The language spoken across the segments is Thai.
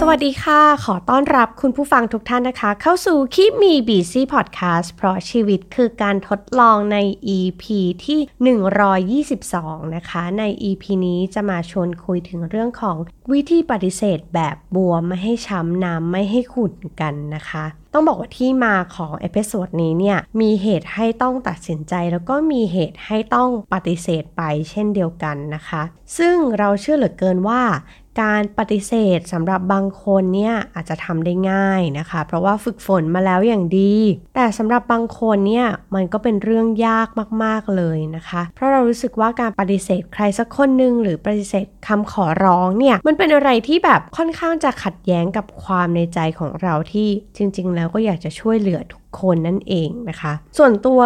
สวัสดีค่ะ ขอต้อนรับคุณผู้ฟังทุกท่านนะคะ เข้าสู่คิมีบีซีพอดแคสต์เพราะชีวิตคือการทดลองใน EP ที่ 122 นะคะ ใน EP นี้จะมาชวนคุยถึงเรื่องของวิธีปฏิเสธแบบบัวไม่ให้ช้ำน้ำไม่ให้ขุ่นกันนะคะ ต้องบอกว่าที่มาของ episode นี้เนี่ยมีเหตุให้ต้องตัดสินใจ แล้วก็มีเหตุให้ต้องปฏิเสธไปเช่นเดียวกันนะคะ ซึ่งเราเชื่อเหลือเกินว่าการปฏิเสธสำหรับบางคนเนี่ยอาจจะทำได้ง่ายนะคะ เพราะว่าฝึกฝนมาแล้วอย่างดี แต่สำหรับบางคนเนี่ยมันก็เป็นเรื่องยากมากๆเลยนะคะ เพราะเรารู้สึกว่าการปฏิเสธใครสักคนหนึ่งหรือปฏิเสธคำขอร้องเนี่ยมันเป็นอะไรที่แบบค่อนข้างจะขัดแย้งกับความในใจของเราที่จริง ๆ แล้วก็อยากจะช่วยเหลือทุกคนนั่นเองนะคะ ส่วนตัว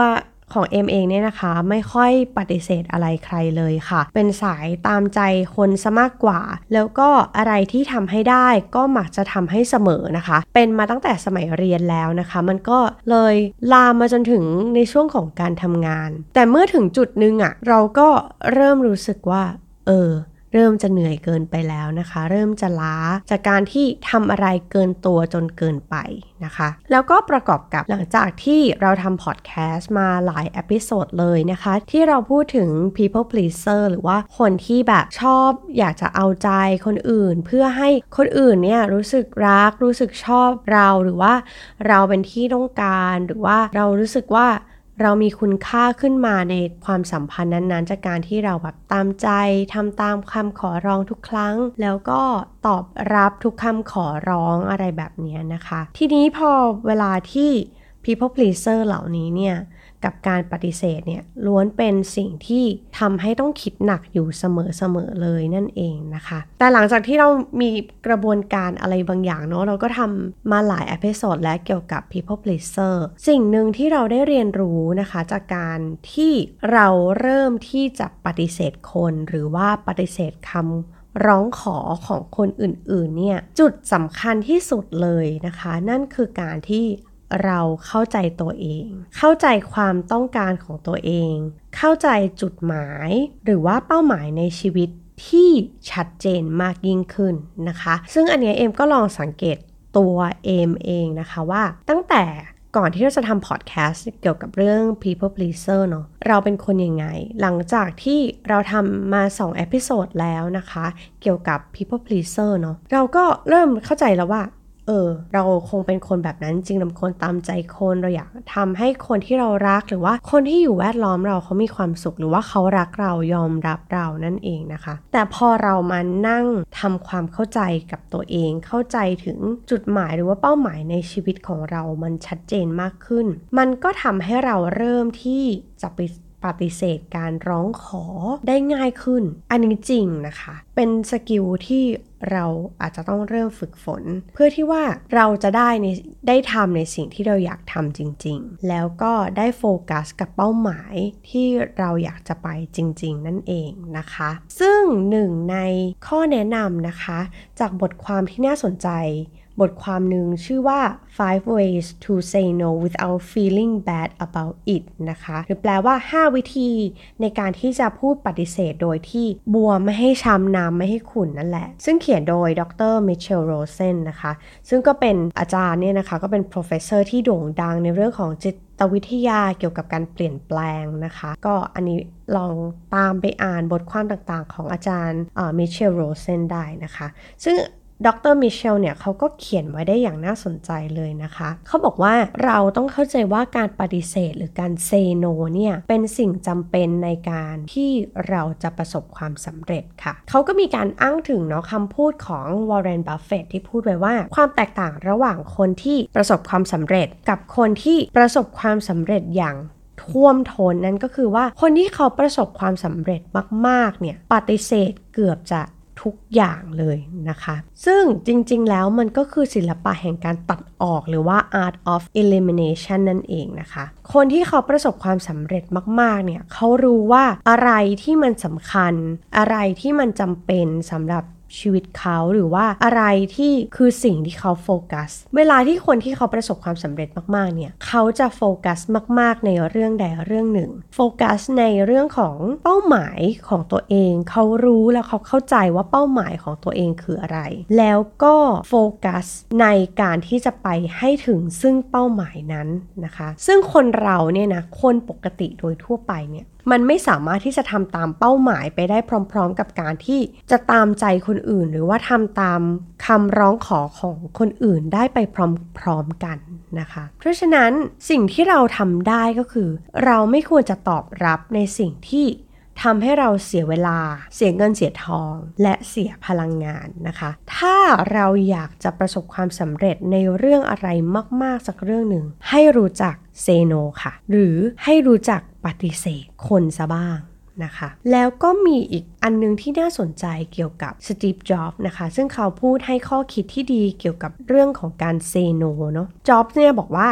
ของเอ็มเองเนี่ยนะคะไม่ค่อยปฏิเสธอะไรใครเลยค่ะ เป็นสายตามใจคนซะมากกว่า แล้วก็อะไรที่ทำให้ได้ก็มักจะทำให้เสมอนะคะ เป็นมาตั้งแต่สมัยเรียนแล้วนะคะ มันก็เลยลามมาจนถึงในช่วงของการทำงาน แต่เมื่อถึงจุดนึงอะ่ะเราก็เริ่มรู้สึกว่า เออ เริ่มจะเหนื่อยเกินไปแล้วนะคะ เริ่มจะล้าจากการที่ทำอะไรเกินตัวจนเกินไปนะคะ แล้วก็ประกอบกับหลังจากที่เราทำพอดแคสต์มาหลาย episode เลยนะคะ ที่เราพูดถึง people pleaser หรือว่าคนที่แบบชอบอยากจะเอาใจคนอื่น เพื่อให้คนอื่นเนี่ยรู้สึกรัก รู้สึกชอบเราหรือว่าเราเป็นที่ต้องการหรือว่าเรารู้สึกว่า เรามีคุณค่าขึ้นมาในความสัมพันธ์นั้นๆ จากการที่เราแบบตามใจทำตามคำขอร้องทุกครั้ง แล้วก็ตอบรับทุกคำขอร้องอะไรแบบนี้นะคะ ทีนี้พอเวลาที่ people pleaser เหล่านี้เนี่ย กับการปฏิเสธเนี่ยล้วนเป็นสิ่งที่ทำให้ต้องคิดหนักอยู่เสมอๆเลยนั่นเองนะคะ แต่หลังจากที่เรามีกระบวนการอะไรบางอย่างเนาะเราก็ทำมาหลายอพิโซดและเกี่ยวกับ people pleaser สิ่งหนึ่งที่เราได้เรียนรู้นะคะ จากการที่เราเริ่มที่จะปฏิเสธคน หรือว่าปฏิเสธคำร้องขอของคนอื่นๆเนี่ยจุดสำคัญที่สุดเลยนะคะ นั่นคือการที่ เราเข้าใจตัวเอง เข้าใจความต้องการของตัวเอง เข้าใจจุดหมาย หรือว่าเป้าหมายในชีวิตที่ชัดเจนมากยิ่งขึ้นนะคะ ซึ่งอันนี้เอมก็ลองสังเกตตัวเอมเองนะคะว่า ตั้งแต่ก่อนที่เราจะทำพอดแคสต์เกี่ยวกับเรื่อง people pleaser เนาะเราเป็นคนยังไง หลังจากที่เราทำมา2 episode แล้วนะคะ เกี่ยวกับ people pleaser เนาะเราก็เริ่มเข้าใจแล้วว่า เออเราคงเป็นคนแบบนั้นจริงเราคนตามใจคนเราอยากทำให้คนที่เรารักหรือว่าคนที่อยู่แวดล้อมเราเขามีความสุขหรือว่าเขารักเรายอมรับเรานั่นเองนะคะ แต่พอเรามานั่งทำความเข้าใจกับตัวเอง เข้าใจถึงจุดหมายหรือว่าเป้าหมายในชีวิตของเรามันชัดเจนมากขึ้น มันก็ทำให้เราเริ่มที่จะไป ปฏิเสธการร้องขอได้ง่ายขึ้น อันนี้จริงนะคะ เป็น skill ที่เราอาจจะต้องเริ่มฝึกฝน เพื่อที่ว่าเราจะได้ในได้ทำในสิ่งที่เราอยากทำจริง ๆ แล้วก็ได้โฟกัสกับเป้าหมายที่เราอยากจะไปจริง ๆ นั่นเองนะคะ ซึ่งหนึ่งในข้อแนะนำนะคะ จากบทความที่น่าสนใจ บทความหนึ่งชื่อว่า five ways to say no without feeling bad about it นะคะ หรือแปลว่า 5 วิธีในการที่จะพูดปฏิเสธโดยที่บัวไม่ให้ช้ำน้ำไม่ให้ขุ่นนั่นแหละ ซึ่งเขียนโดยดรมิเชลโรเซนนะคะ ซึ่งก็เป็นอาจารย์เนี่ยนะคะ ก็เป็น professor ที่โด่งดังในเรื่องของจิตวิทยาเกี่ยวกับการเปลี่ยนแปลงนะคะ ก็อันนี้ลองตามไปอ่านบทความต่างๆ ของอาจารย์มิเชลโรเซนได้นะคะ ซึ่ง ดรมิเชลเนี่ยเขาก็เขียนไว้ได้อย่างน่าสนใจเลยนะคะ เขาบอกว่าเราต้องเข้าใจว่าการปฏิเสธหรือการ say no เนี่ยเป็นสิ่งจำเป็นในการที่เราจะประสบความสำเร็จค่ะ เขาก็มีการอ้างถึงเนาะคำพูดของวอร์เรนบัฟเฟตที่พูดไว้ว่า ความแตกต่างระหว่างคนที่ประสบความสำเร็จกับคนที่ประสบความสำเร็จอย่างท่วมท้นนั่นก็คือว่าคนที่เขาประสบความสำเร็จมากๆเนี่ยปฏิเสธเกือบจะ ทุกอย่างเลยนะคะ ซึ่งจริงๆ แล้วมันก็คือศิลปะแห่งการตัดออกหรือว่า art of elimination นั่นเองนะคะ คนที่เขาประสบความสำเร็จมากๆ เนี่ยเขารู้ว่าอะไรที่มันสำคัญ อะไรที่มันจำเป็นสำหรับ ชีวิตเขาหรือว่าอะไรที่คือสิ่งที่เขาโฟกัส เวลาที่คนที่เขาประสบความสำเร็จมากๆ เนี่ย เขาจะโฟกัสมาก ๆ ในเรื่องใดเรื่องหนึ่ง โฟกัสในเรื่องของเป้าหมายของตัวเอง เขารู้แล้วเขาเข้าใจว่าเป้าหมายของตัวเองคืออะไร แล้วก็โฟกัสในการที่จะไปให้ถึงซึ่งเป้าหมายนั้นนะคะ ซึ่งคนเราเนี่ยนะ คนปกติโดยทั่วไปเนี่ยมันไม่สามารถที่จะทำตามเป้าหมายไปได้พร้อม ๆ กับการที่จะตามใจคนอื่น หรือว่าทำตามคำร้องขอของคนอื่นได้ไปพร้อมๆกันนะคะ เพราะฉะนั้นสิ่งที่เราทำได้ก็คือ เราไม่ควรจะตอบรับในสิ่งที่ ทำให้เราเสียเวลา เสียเงินเสียทอง และเสียพลังงานนะคะ ถ้าเราอยากจะประสบความสำเร็จในเรื่องอะไรมาก ๆ สักเรื่องหนึ่ง ให้รู้จักเซโนค่ะ หรือให้รู้จักปฏิเสธคนซะบ้างนะคะแล้วก็มีอีกอันนึงที่น่าสนใจเกี่ยวกับสตีฟจ็อบส์นะคะ ซึ่งเขาพูดให้ข้อคิดที่ดีเกี่ยวกับเรื่องของการ say no เนาะจ็อบส์เนี่ยบอกว่า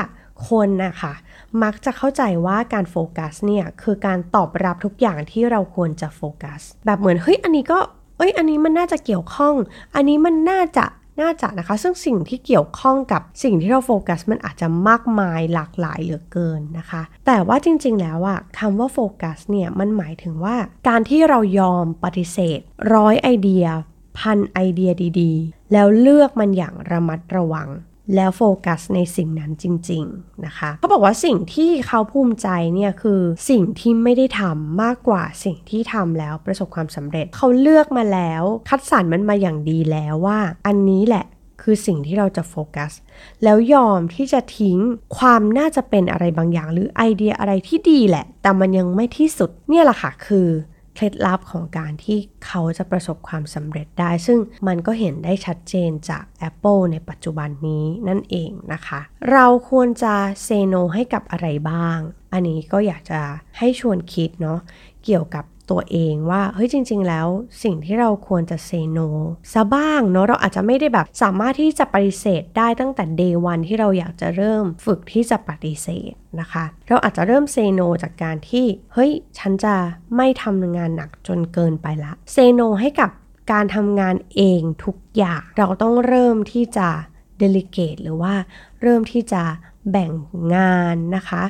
คนนะคะมักจะเข้าใจว่าการโฟกัสเนี่ยคือการตอบรับทุกอย่างที่เราควรจะโฟกัส แบบเหมือนเฮ้ยอันนี้ก็เอ้ยอันนี้มันน่าจะเกี่ยวข้อง อันนี้มันน่าจะน่าจะนะคะ ซึ่งสิ่งที่เกี่ยวข้องกับสิ่งที่เราโฟกัสมันอาจจะมากมายหลากหลายเหลือเกินนะคะ แต่ว่าจริงๆแล้วอะคำว่าโฟกัสเนี่ยมันหมายถึงว่า การที่เรายอมปฏิเสธ ร้อยไอเดีย พันไอเดียดีๆ แล้วเลือกมันอย่างระมัดระวัง แล้วโฟกัสในสิ่งนั้นจริง ๆ นะคะ เขาบอกว่าสิ่งที่เขาภูมิใจเนี่ยคือสิ่งที่ไม่ได้ทำมากกว่าสิ่งที่ทำแล้วประสบความสำเร็จ เขาเลือกมาแล้วคัดสรรมันมาอย่างดีแล้วว่า อันนี้แหละคือสิ่งที่เราจะโฟกัส แล้วยอมที่จะทิ้งความน่าจะเป็นอะไรบางอย่าง หรือไอเดียอะไรที่ดีแหละ แต่มันยังไม่ที่สุดเนี่ยแหละค่ะคือ เคล็ดลับของการที่เขาจะประสบความสำเร็จได้ ซึ่งมันก็เห็นได้ชัดเจนจาก Apple ในปัจจุบันนี้นั่นเองนะคะ เราควรจะเซโนให้กับอะไรบ้าง อันนี้ก็อยากจะให้ชวนคิดเนาะเกี่ยวกับ ตัวเองว่าเฮ้ยจริง ๆ แล้วสิ่งที่เราควรจะเซโนซะบ้างเนาะเราอาจจะไม่ได้แบบสามารถที่จะปฏิเสธได้ตั้งแต่เดย์วันที่เราอยากจะเริ่มฝึกที่จะปฏิเสธนะคะ เราอาจจะเริ่มเซโนจากการที่เฮ้ยฉันจะไม่ทำงานหนักจนเกินไปละเซโนให้กับการทำงานเองทุกอย่าง เราต้องเริ่มที่จะเดลิเกตหรือว่าเริ่มที่จะ แบ่งงานนะคะ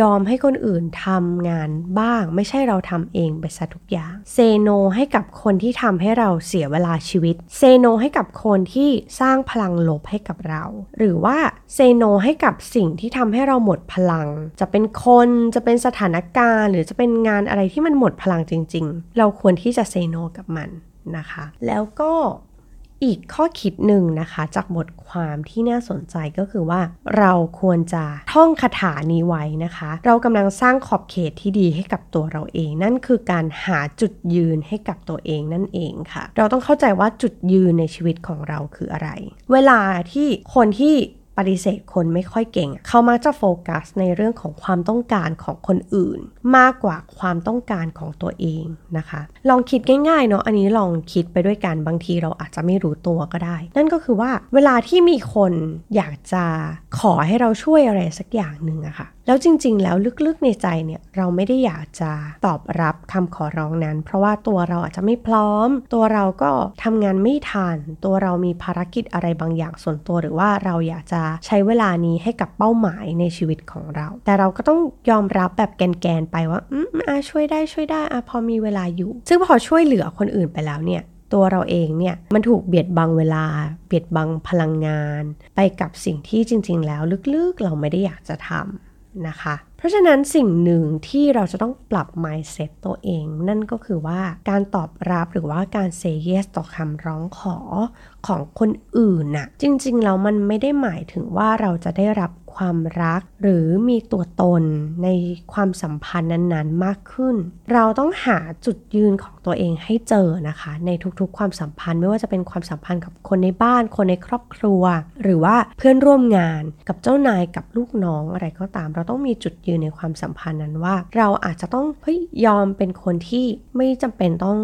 ยอมให้คนอื่นทำงานบ้าง ไม่ใช่เราทำเองไปซะทุกอย่างเซโนให้กับคนที่ทำให้เราเสียเวลาชีวิตเซโนให้กับคนที่สร้างพลังลบให้กับเรา หรือว่าเซโนให้กับสิ่งที่ทำให้เราหมดพลัง จะเป็นคนจะเป็นสถานการณ์ หรือจะเป็นงานอะไรที่มันหมดพลังจริง ๆ เราควรที่จะเซโนกับมันนะคะ แล้วก็ อีกข้อคิดหนึ่งนะคะ จากบทความที่น่าสนใจก็คือว่า เราควรจะท่องคาถานี้ไว้นะคะ เรากำลังสร้างขอบเขตที่ดีให้กับตัวเราเอง นั่นคือการหาจุดยืนให้กับตัวเองนั่นเองค่ะ เราต้องเข้าใจว่าจุดยืนในชีวิตของเราคืออะไร เวลาที่คนที่ ปฏิเสธคนไม่ค่อยเก่ง เขามักจะโฟกัสในเรื่องของความต้องการของคนอื่น มากกว่าความต้องการของตัวเองนะคะ ลองคิดง่ายๆเนาะอันนี้ลองคิดไปด้วยกันบางทีเราอาจจะไม่รู้ตัวก็ได้ นั่นก็คือว่าเวลาที่มีคนอยากจะขอให้เราช่วยอะไรสักอย่างหนึ่งอะค่ะ แล้วจริง ๆ แล้วลึกๆในใจเนี่ยเราไม่ได้อยากจะตอบรับคำขอร้องนั้น เพราะว่าตัวเราอาจจะไม่พร้อม ตัวเราก็ทำงานไม่ทันตัวเรามีภารกิจอะไรบางอย่างส่วนตัว หรือว่าเราอยากจะใช้เวลานี้ให้กับเป้าหมายในชีวิตของเรา แต่เราก็ต้องยอมรับแบบแกนๆไปว่าอืมอะช่วยได้ช่วยได้อะพอมีเวลาอยู่ ซึ่งพอช่วยเหลือคนอื่นไปแล้วเนี่ยตัวเราเองเนี่ยมันถูกเบียดบังเวลา เบียดบังพลังงาน ไปกับสิ่งที่จริง ๆ แล้วลึกๆ เราไม่ได้อยากจะทำ นะคะ เพราะฉะนั้นสิ่งหนึ่งที่เราจะต้องปรับ mindset ตัวเอง นั่นก็คือว่าการตอบรับหรือว่าการ say yes ต่อคำร้องขอของคนอื่นน่ะจริงๆแล้วมันไม่ได้หมายถึงว่าเราจะได้รับ ความรัก หรือมีตัวตนในความสัมพันธ์นั้นๆมากขึ้น เราต้องหาจุดยืนของตัวเองให้เจอนะคะ ในทุกๆ ความสัมพันธ์ไม่ว่าจะเป็นความสัมพันธ์กับคนในบ้าน คนในครอบครัว หรือว่าเพื่อนร่วมงานกับเจ้านายกับลูกน้องอะไรก็ตาม เราต้องมีจุดยืนในความสัมพันธ์นั้นว่า เราอาจจะต้องเฮ้ยยอมเป็นคนที่ไม่จำเป็นต้อง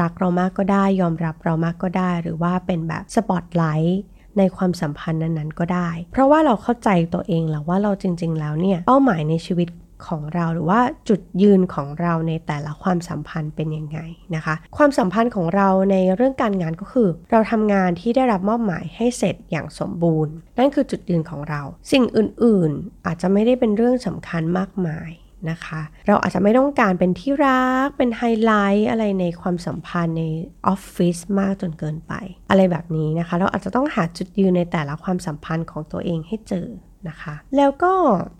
รักเรามากก็ได้ ยอมรับเรามากก็ได้ หรือว่าเป็นแบบสปอตไลท์ ในความสัมพันธ์นั้นๆ ก็ได้ เพราะว่าเราเข้าใจตัวเองแล้วว่าเราจริง ๆ แล้วเนี่ยเป้าหมายในชีวิตของเราหรือว่าจุดยืนของเราในแต่ละความสัมพันธ์เป็นยังไงนะคะ ความสัมพันธ์ของเราในเรื่องการงานก็คือ เราทำงานที่ได้รับมอบหมายให้เสร็จอย่างสมบูรณ์ นั่นคือจุดยืนของเรา สิ่งอื่นๆ อาจจะไม่ได้เป็นเรื่องสำคัญมากมาย นะคะ เราอาจจะไม่ต้องการเป็นที่รัก เป็นไฮไลท์อะไรในความสัมพันธ์ในออฟฟิศมากจนเกินไป อะไรแบบนี้นะคะ เราอาจจะต้องหาจุดยืนในแต่ละความสัมพันธ์ของตัวเองให้เจอนะคะ แล้วก็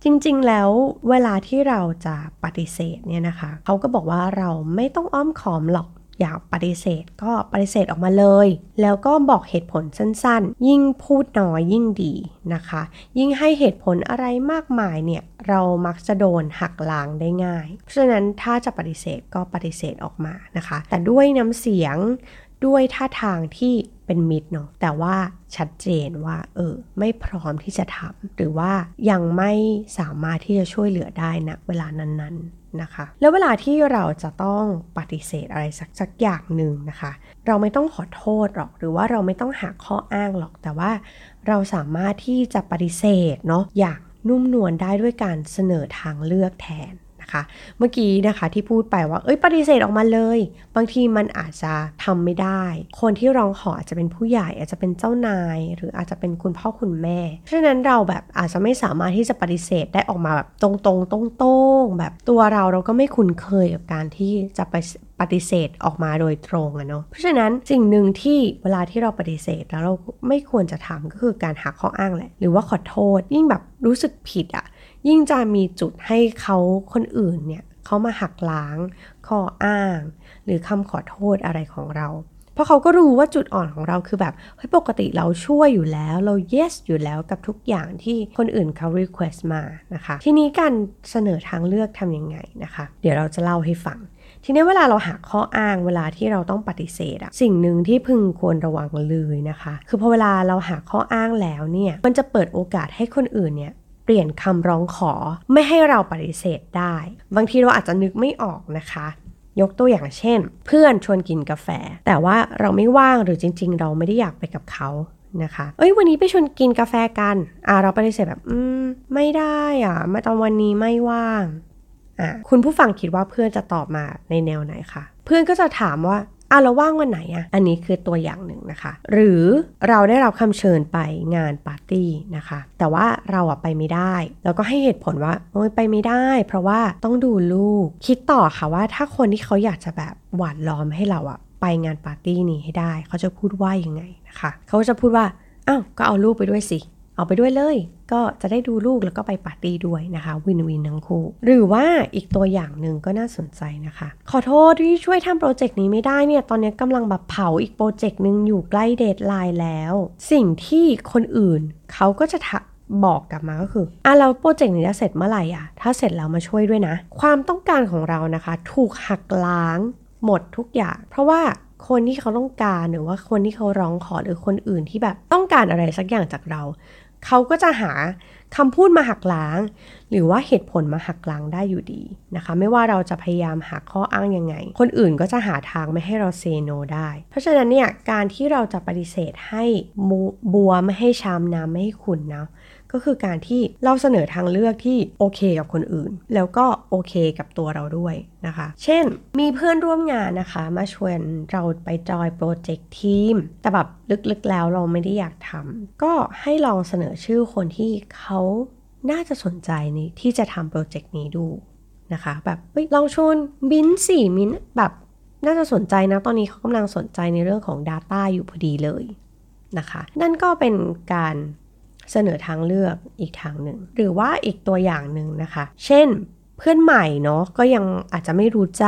จริงๆแล้วเวลาที่เราจะปฏิเสธเนี่ยนะคะเขาก็บอกว่าเราไม่ต้องอ้อมขอมหรอก อยากปฏิเสธก็ปฏิเสธออกมาเลย แล้วก็บอกเหตุผลสั้นๆ ยิ่งพูดน้อยยิ่งดีนะคะ ยิ่งให้เหตุผลอะไรมากมายเนี่ยเรามักจะโดนหักล้างได้ง่าย เพราะฉะนั้นถ้าจะปฏิเสธก็ปฏิเสธออกมานะคะ แต่ด้วยน้ำเสียง ด้วยท่าทางที่เป็นมิตรเนาะแต่ว่าชัดเจนว่า เออ ไม่พร้อมที่จะทำหรือว่ายังไม่สามารถที่จะช่วยเหลือได้นะเวลานั้นๆนะคะ แล้วเวลาที่เราจะต้องปฏิเสธอะไรสักสักอย่างหนึ่งนะคะ เราไม่ต้องขอโทษหรอก หรือว่าเราไม่ต้องหาข้ออ้างหรอก แต่ว่าเราสามารถที่จะปฏิเสธเนาะอย่างนุ่มนวลได้ด้วยการเสนอทางเลือกแทน คะ เมื่อกี้นะคะที่พูดไปว่า เอ้ยปฏิเสธออกมาเลย บางทีมันอาจจะทำไม่ได้ คนที่ร้องขออาจจะเป็นผู้ใหญ่ อาจจะเป็นเจ้านาย หรืออาจจะเป็นคุณพ่อคุณแม่ เพราะฉะนั้นเราแบบอาจจะไม่สามารถที่จะปฏิเสธได้ออกมาแบบตรงๆตรงๆแบบตัวเราเราก็ไม่คุ้นเคยกับการที่จะไปปฏิเสธออกมาโดยตรงอะเนาะ เพราะฉะนั้นสิ่งหนึ่งที่เวลาที่เราปฏิเสธแล้วเราไม่ควรจะทำก็คือการหาข้ออ้างแหละ หรือว่าขอโทษยิ่งแบบรู้สึกผิดอะ ยิ่งจะมีจุดให้เขาคนอื่นเนี่ยเขามาหักล้างข้ออ้าง หรือคำขอโทษอะไรของเรา เพราะเขาก็รู้ว่าจุดอ่อนของเราคือแบบเฮ้ยปกติเราช่วยอยู่แล้วเรา yes อยู่แล้วกับทุกอย่างที่คนอื่นเขา request มานะคะ ทีนี้การเสนอทางเลือกทำยังไงนะคะ เดี๋ยวเราจะเล่าให้ฟังทีนี้เวลาเราหาข้ออ้างเวลาที่เราต้องปฏิเสธอะสิ่งหนึ่งที่พึงควรระวังเลยนะคะ คือพอเวลาเราหาข้ออ้างแล้วเนี่ยมันจะเปิดโอกาสให้คนอื่นเนี่ย ปลี่ยนคำร้องขอไม่ให้เราปฏิเสธได้ บางทีเราอาจจะนึกไม่ออกนะคะ ยกตัวอย่างเช่น เพื่อนชวนกินกาแฟ แต่ว่าเราไม่ว่างหรือจริง ๆ เราไม่ได้อยากไปกับเขานะคะ เอ้ยวันนี้ไปชวนกินกาแฟกัน อ่าเราปฏิเสธแบบ อืม ไม่ได้อะมาตอนวันนี้ไม่ว่างอ่าคุณผู้ฟังคิดว่าเพื่อนจะตอบมาในแนวไหนคะเพื่อนก็จะถามว่า อะเราว่างวันไหนอะอันนี้คือตัวอย่างหนึ่งนะคะ หรือเราได้รับคำเชิญไปงานปาร์ตี้นะคะ แต่ว่าเราอะไปไม่ได้ แล้วก็ให้เหตุผลว่าโอ้ยไปไม่ได้ เพราะว่าต้องดูลูก คิดต่อค่ะว่าถ้าคนที่เขาอยากจะแบบหวานล้อมให้เราอะไปงานปาร์ตี้นี้ให้ได้ เขาจะพูดว่ายังไงนะคะ เขาจะพูดว่าอ้าวก็เอาลูกไปด้วยสิ เอาไปด้วยเลย ก็จะได้ดูลูกแล้วก็ไปปาร์ตี้ด้วยนะคะ win-win ทั้งคู่ หรือว่าอีกตัวอย่างหนึ่งก็น่าสนใจนะคะ ขอโทษที่ช่วยทำโปรเจกต์นี้ไม่ได้เนี่ยตอนนี้กำลังแบบเผาอีกโปรเจกต์หนึ่งอยู่ใกล้ deadline แล้ว สิ่งที่คนอื่นเขาก็จะบอกกลับมาก็คืออะแล้วโปรเจกต์นี้จะเสร็จเมื่อไหร่อะ ถ้าเสร็จแล้วมาช่วยด้วยนะ ความต้องการของเรานะคะ ถูกหักล้างหมดทุกอย่าง เพราะว่าคนที่เขาต้องการหรือว่าคนที่เขาร้องขอหรือคนอื่นที่แบบต้องการอะไรสักอย่างจากเรา เขาก็จะหาคำพูดมาหักล้าง หรือว่าเหตุผลมาหักล้างได้อยู่ดีนะคะ ไม่ว่าเราจะพยายามหาข้ออ้างยังไง คนอื่นก็จะหาทางไม่ให้เราเซโนได้ เพราะฉะนั้นเนี่ยการที่เราจะปฏิเสธให้บัวไม่ให้ชามน้ำไม่ให้ขุนนะ ก็คือการที่เราเสนอทางเลือกที่โอเคกับคนอื่น แล้วก็โอเคกับตัวเราด้วยนะคะ เช่น มีเพื่อนร่วมงานนะคะ มาชวนเราไปจอยโปรเจกต์ทีม แต่แบบลึกๆแล้วเราไม่ได้อยากทำก็ให้ลองเสนอชื่อคนที่เขาน่าจะสนใจนี่ที่จะทำโปรเจกต์นี้ดูนะคะ แบบลองชวนบินสี่มินแบบน่าจะสนใจนะ ตอนนี้เขากำลังสนใจในเรื่องของ Data อยู่พอดีเลยนะคะ นั่นก็เป็นการ เสนอทางเลือกอีกทางหนึ่ง หรือว่าอีกตัวอย่างหนึ่งนะคะ เช่นเพื่อนใหม่เนาะก็ยังอาจจะไม่รู้ใจ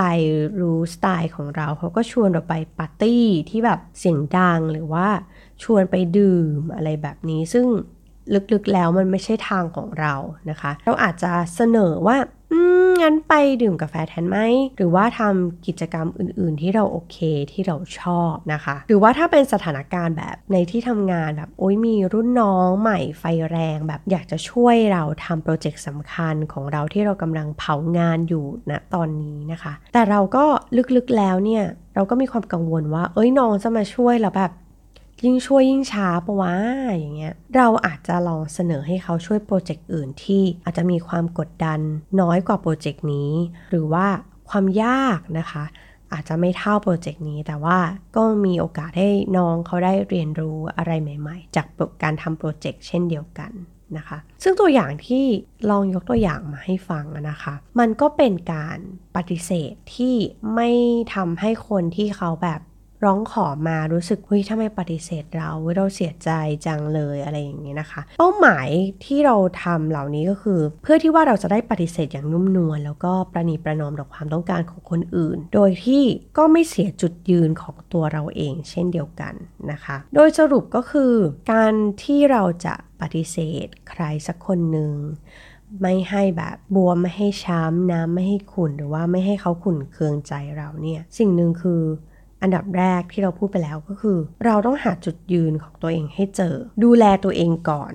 รู้สไตล์ของเราเขาก็ชวนเราไปปาร์ตี้ที่แบบเสียงดังหรือว่าชวนไปดื่มอะไรแบบนี้ ซึ่งลึกๆแล้วมันไม่ใช่ทางของเรานะคะ เราอาจจะเสนอว่า งั้นไปดื่มกาแฟแทนไหม หรือว่าทำกิจกรรมอื่น ๆ ที่เราโอเคที่เราชอบนะคะ หรือว่าถ้าเป็นสถานการณ์แบบในที่ทำงานแบบโอ้ยมีรุ่นน้องใหม่ไฟแรงแบบอยากจะช่วยเราทำโปรเจกต์สำคัญของเราที่เรากำลังเผางานอยู่ณนะตอนนี้นะคะ แต่เราก็ลึกๆแล้วเนี่ยเราก็มีความกังวลว่า เอ้ยน้องจะมาช่วยเราแบบ ยิ่งช่วยยิ่งช้าปะวะอย่างเงี้ยเราอาจจะลองเสนอให้เขาช่วยโปรเจกต์อื่นที่อาจจะมีความกดดันน้อยกว่าโปรเจกต์นี้ หรือว่าความยากนะคะ อาจจะไม่เท่าโปรเจกต์นี้ แต่ว่าก็มีโอกาสให้น้องเขาได้เรียนรู้อะไรใหม่ ๆ จากการทำโปรเจกต์เช่นเดียวกันนะคะ ซึ่งตัวอย่างที่ลองยกตัวอย่างมาให้ฟังนะคะ มันก็เป็นการปฏิเสธที่ไม่ทำให้คนที่เขาแบบ ร้องขอมารู้สึกเฮ้ยทำไมปฏิเสธเราเราเสียใจจังเลยอะไรอย่างนี้นะคะ เป้าหมายที่เราทำเหล่านี้ก็คือ เพื่อที่ว่าเราจะได้ปฏิเสธอย่างนุ่มนวลแล้วก็ประนีประนอมต่อความต้องการของคนอื่น โดยที่ก็ไม่เสียจุดยืนของตัวเราเอง เช่นเดียวกันนะคะ โดยสรุปก็คือการที่เราจะปฏิเสธใครสักคนหนึ่งไม่ให้แบบบวมไม่ให้ช้ำน้ำไม่ให้ขุ่นหรือว่าไม่ให้เขาขุ่นเคืองใจเราเนี่ย สิ่งหนึ่งคือ อันดับแรกที่เราพูดไปแล้วก็คือ เราต้องหาจุดยืนของตัวเองให้เจอ ดูแลตัวเองก่อน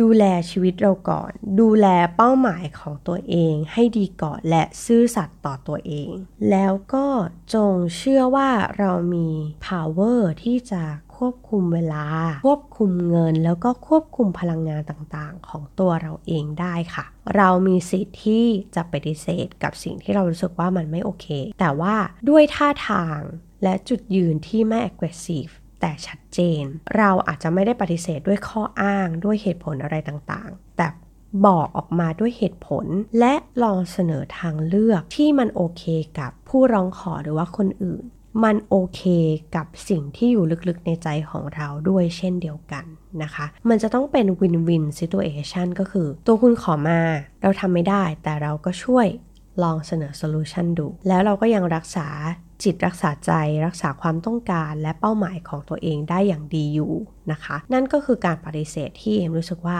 ดูแลชีวิตเราก่อน ดูแลเป้าหมายของตัวเองให้ดีก่อนและซื่อสัตย์ต่อตัวเอง แล้วก็จงเชื่อว่าเรามี power ที่จะควบคุมเวลา ควบคุมเงิน แล้วก็ควบคุมพลังงานต่างๆ ของตัวเราเองได้ค่ะ เรามีสิทธิ์ที่จะปฏิเสธกับสิ่งที่เรารู้สึกว่ามันไม่โอเค แต่ว่าด้วยท่าทาง และจุดยืนที่ไม่ aggressive แต่ชัดเจน เราอาจจะไม่ได้ปฏิเสธด้วยข้ออ้างด้วยเหตุผลอะไรต่างๆ แต่บอกออกมาด้วยเหตุผล และลองเสนอทางเลือกที่มันโอเคกับผู้ร้องขอหรือว่าคนอื่น มันโอเคกับสิ่งที่อยู่ลึกๆในใจของเราด้วยเช่นเดียวกันนะคะ มันจะต้องเป็น win-win situation ก็คือ ตัวคุณขอมา เราทำไม่ได้แต่เราก็ช่วยลองเสนอ solution ดู แล้วเราก็ยังรักษา จิตรักษาใจรักษาความต้องการและเป้าหมายของตัวเองได้อย่างดีอยู่นะคะ นั่นก็คือการปฏิเสธที่เอ็มรู้สึกว่า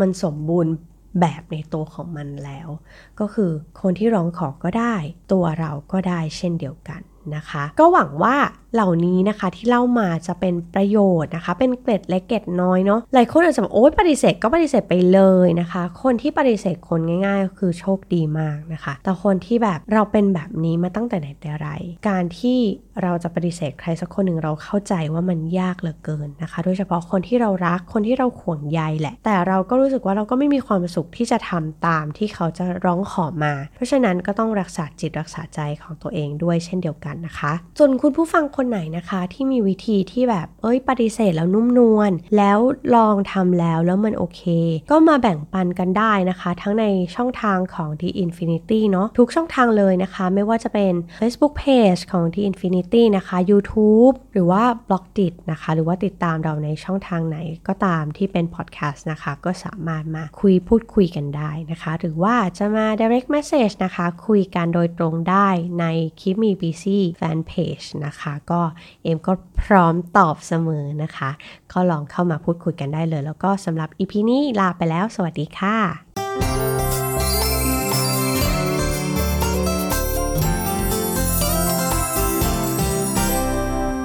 มันสมบูรณ์แบบในตัวของมันแล้ว ก็คือคนที่ร้องขอก็ได้ ตัวเราก็ได้เช่นเดียวกัน นะคะ ก็หวังว่าเหล่านี้นะคะที่เล่ามาจะเป็นประโยชน์นะคะ เป็นเกร็ดเล็กเกร็ดน้อยเนาะหลายคนอาจจะบอกโอ๊ยปฏิเสธก็ปฏิเสธไปเลยนะคะ คนที่ปฏิเสธคนง่ายๆก็คือโชคดีมากนะคะ แต่คนที่แบบเราเป็นแบบนี้มาตั้งแต่ไหนแต่ไร การที่เราจะปฏิเสธใครสักคนหนึ่งเราเข้าใจว่ามันยากเหลือเกินนะคะ โดยเฉพาะคนที่เรารักคนที่เราห่วงใยแหละ แต่เราก็รู้สึกว่าเราก็ไม่มีความสุขที่จะทำตามที่เขาจะร้องขอมา เพราะฉะนั้นก็ต้องรักษาจิตรักษาใจของตัวเองด้วยเช่นเดียวกันนะคะส่วนคุณผู้ฟังคนไหนนะคะที่มีวิธีที่แบบเอ้ยปฏิเสธแล้วนุ่มนวลแล้วลองทำแล้วแล้วมันโอเค ก็มาแบ่งปันกันได้นะคะ ทั้งในช่องทางของ The Infinity เนาะทุกช่องทางเลยนะคะ ไม่ว่าจะเป็น Facebook Page ของ The Infinity นะคะ YouTube หรือว่า b l o g d i t นะคะ หรือว่าติดตามเราในช่องทางไหนก็ตามที่เป็น podcast นะคะ ก็สามารถมาคุยพูดคุยกันได้นะคะ หรือว่าจะมา direct message นะคะ คุยกันโดยตรงได้ในคิมีแฟนเพจนะคะ ก็เอ็มก็พร้อมตอบเสมอนะคะ ก็ลองเข้ามาพูดคุยกันได้เลย แล้วก็สำหรับอีพีนี้ลาไปแล้ว สวัสดีค่ะ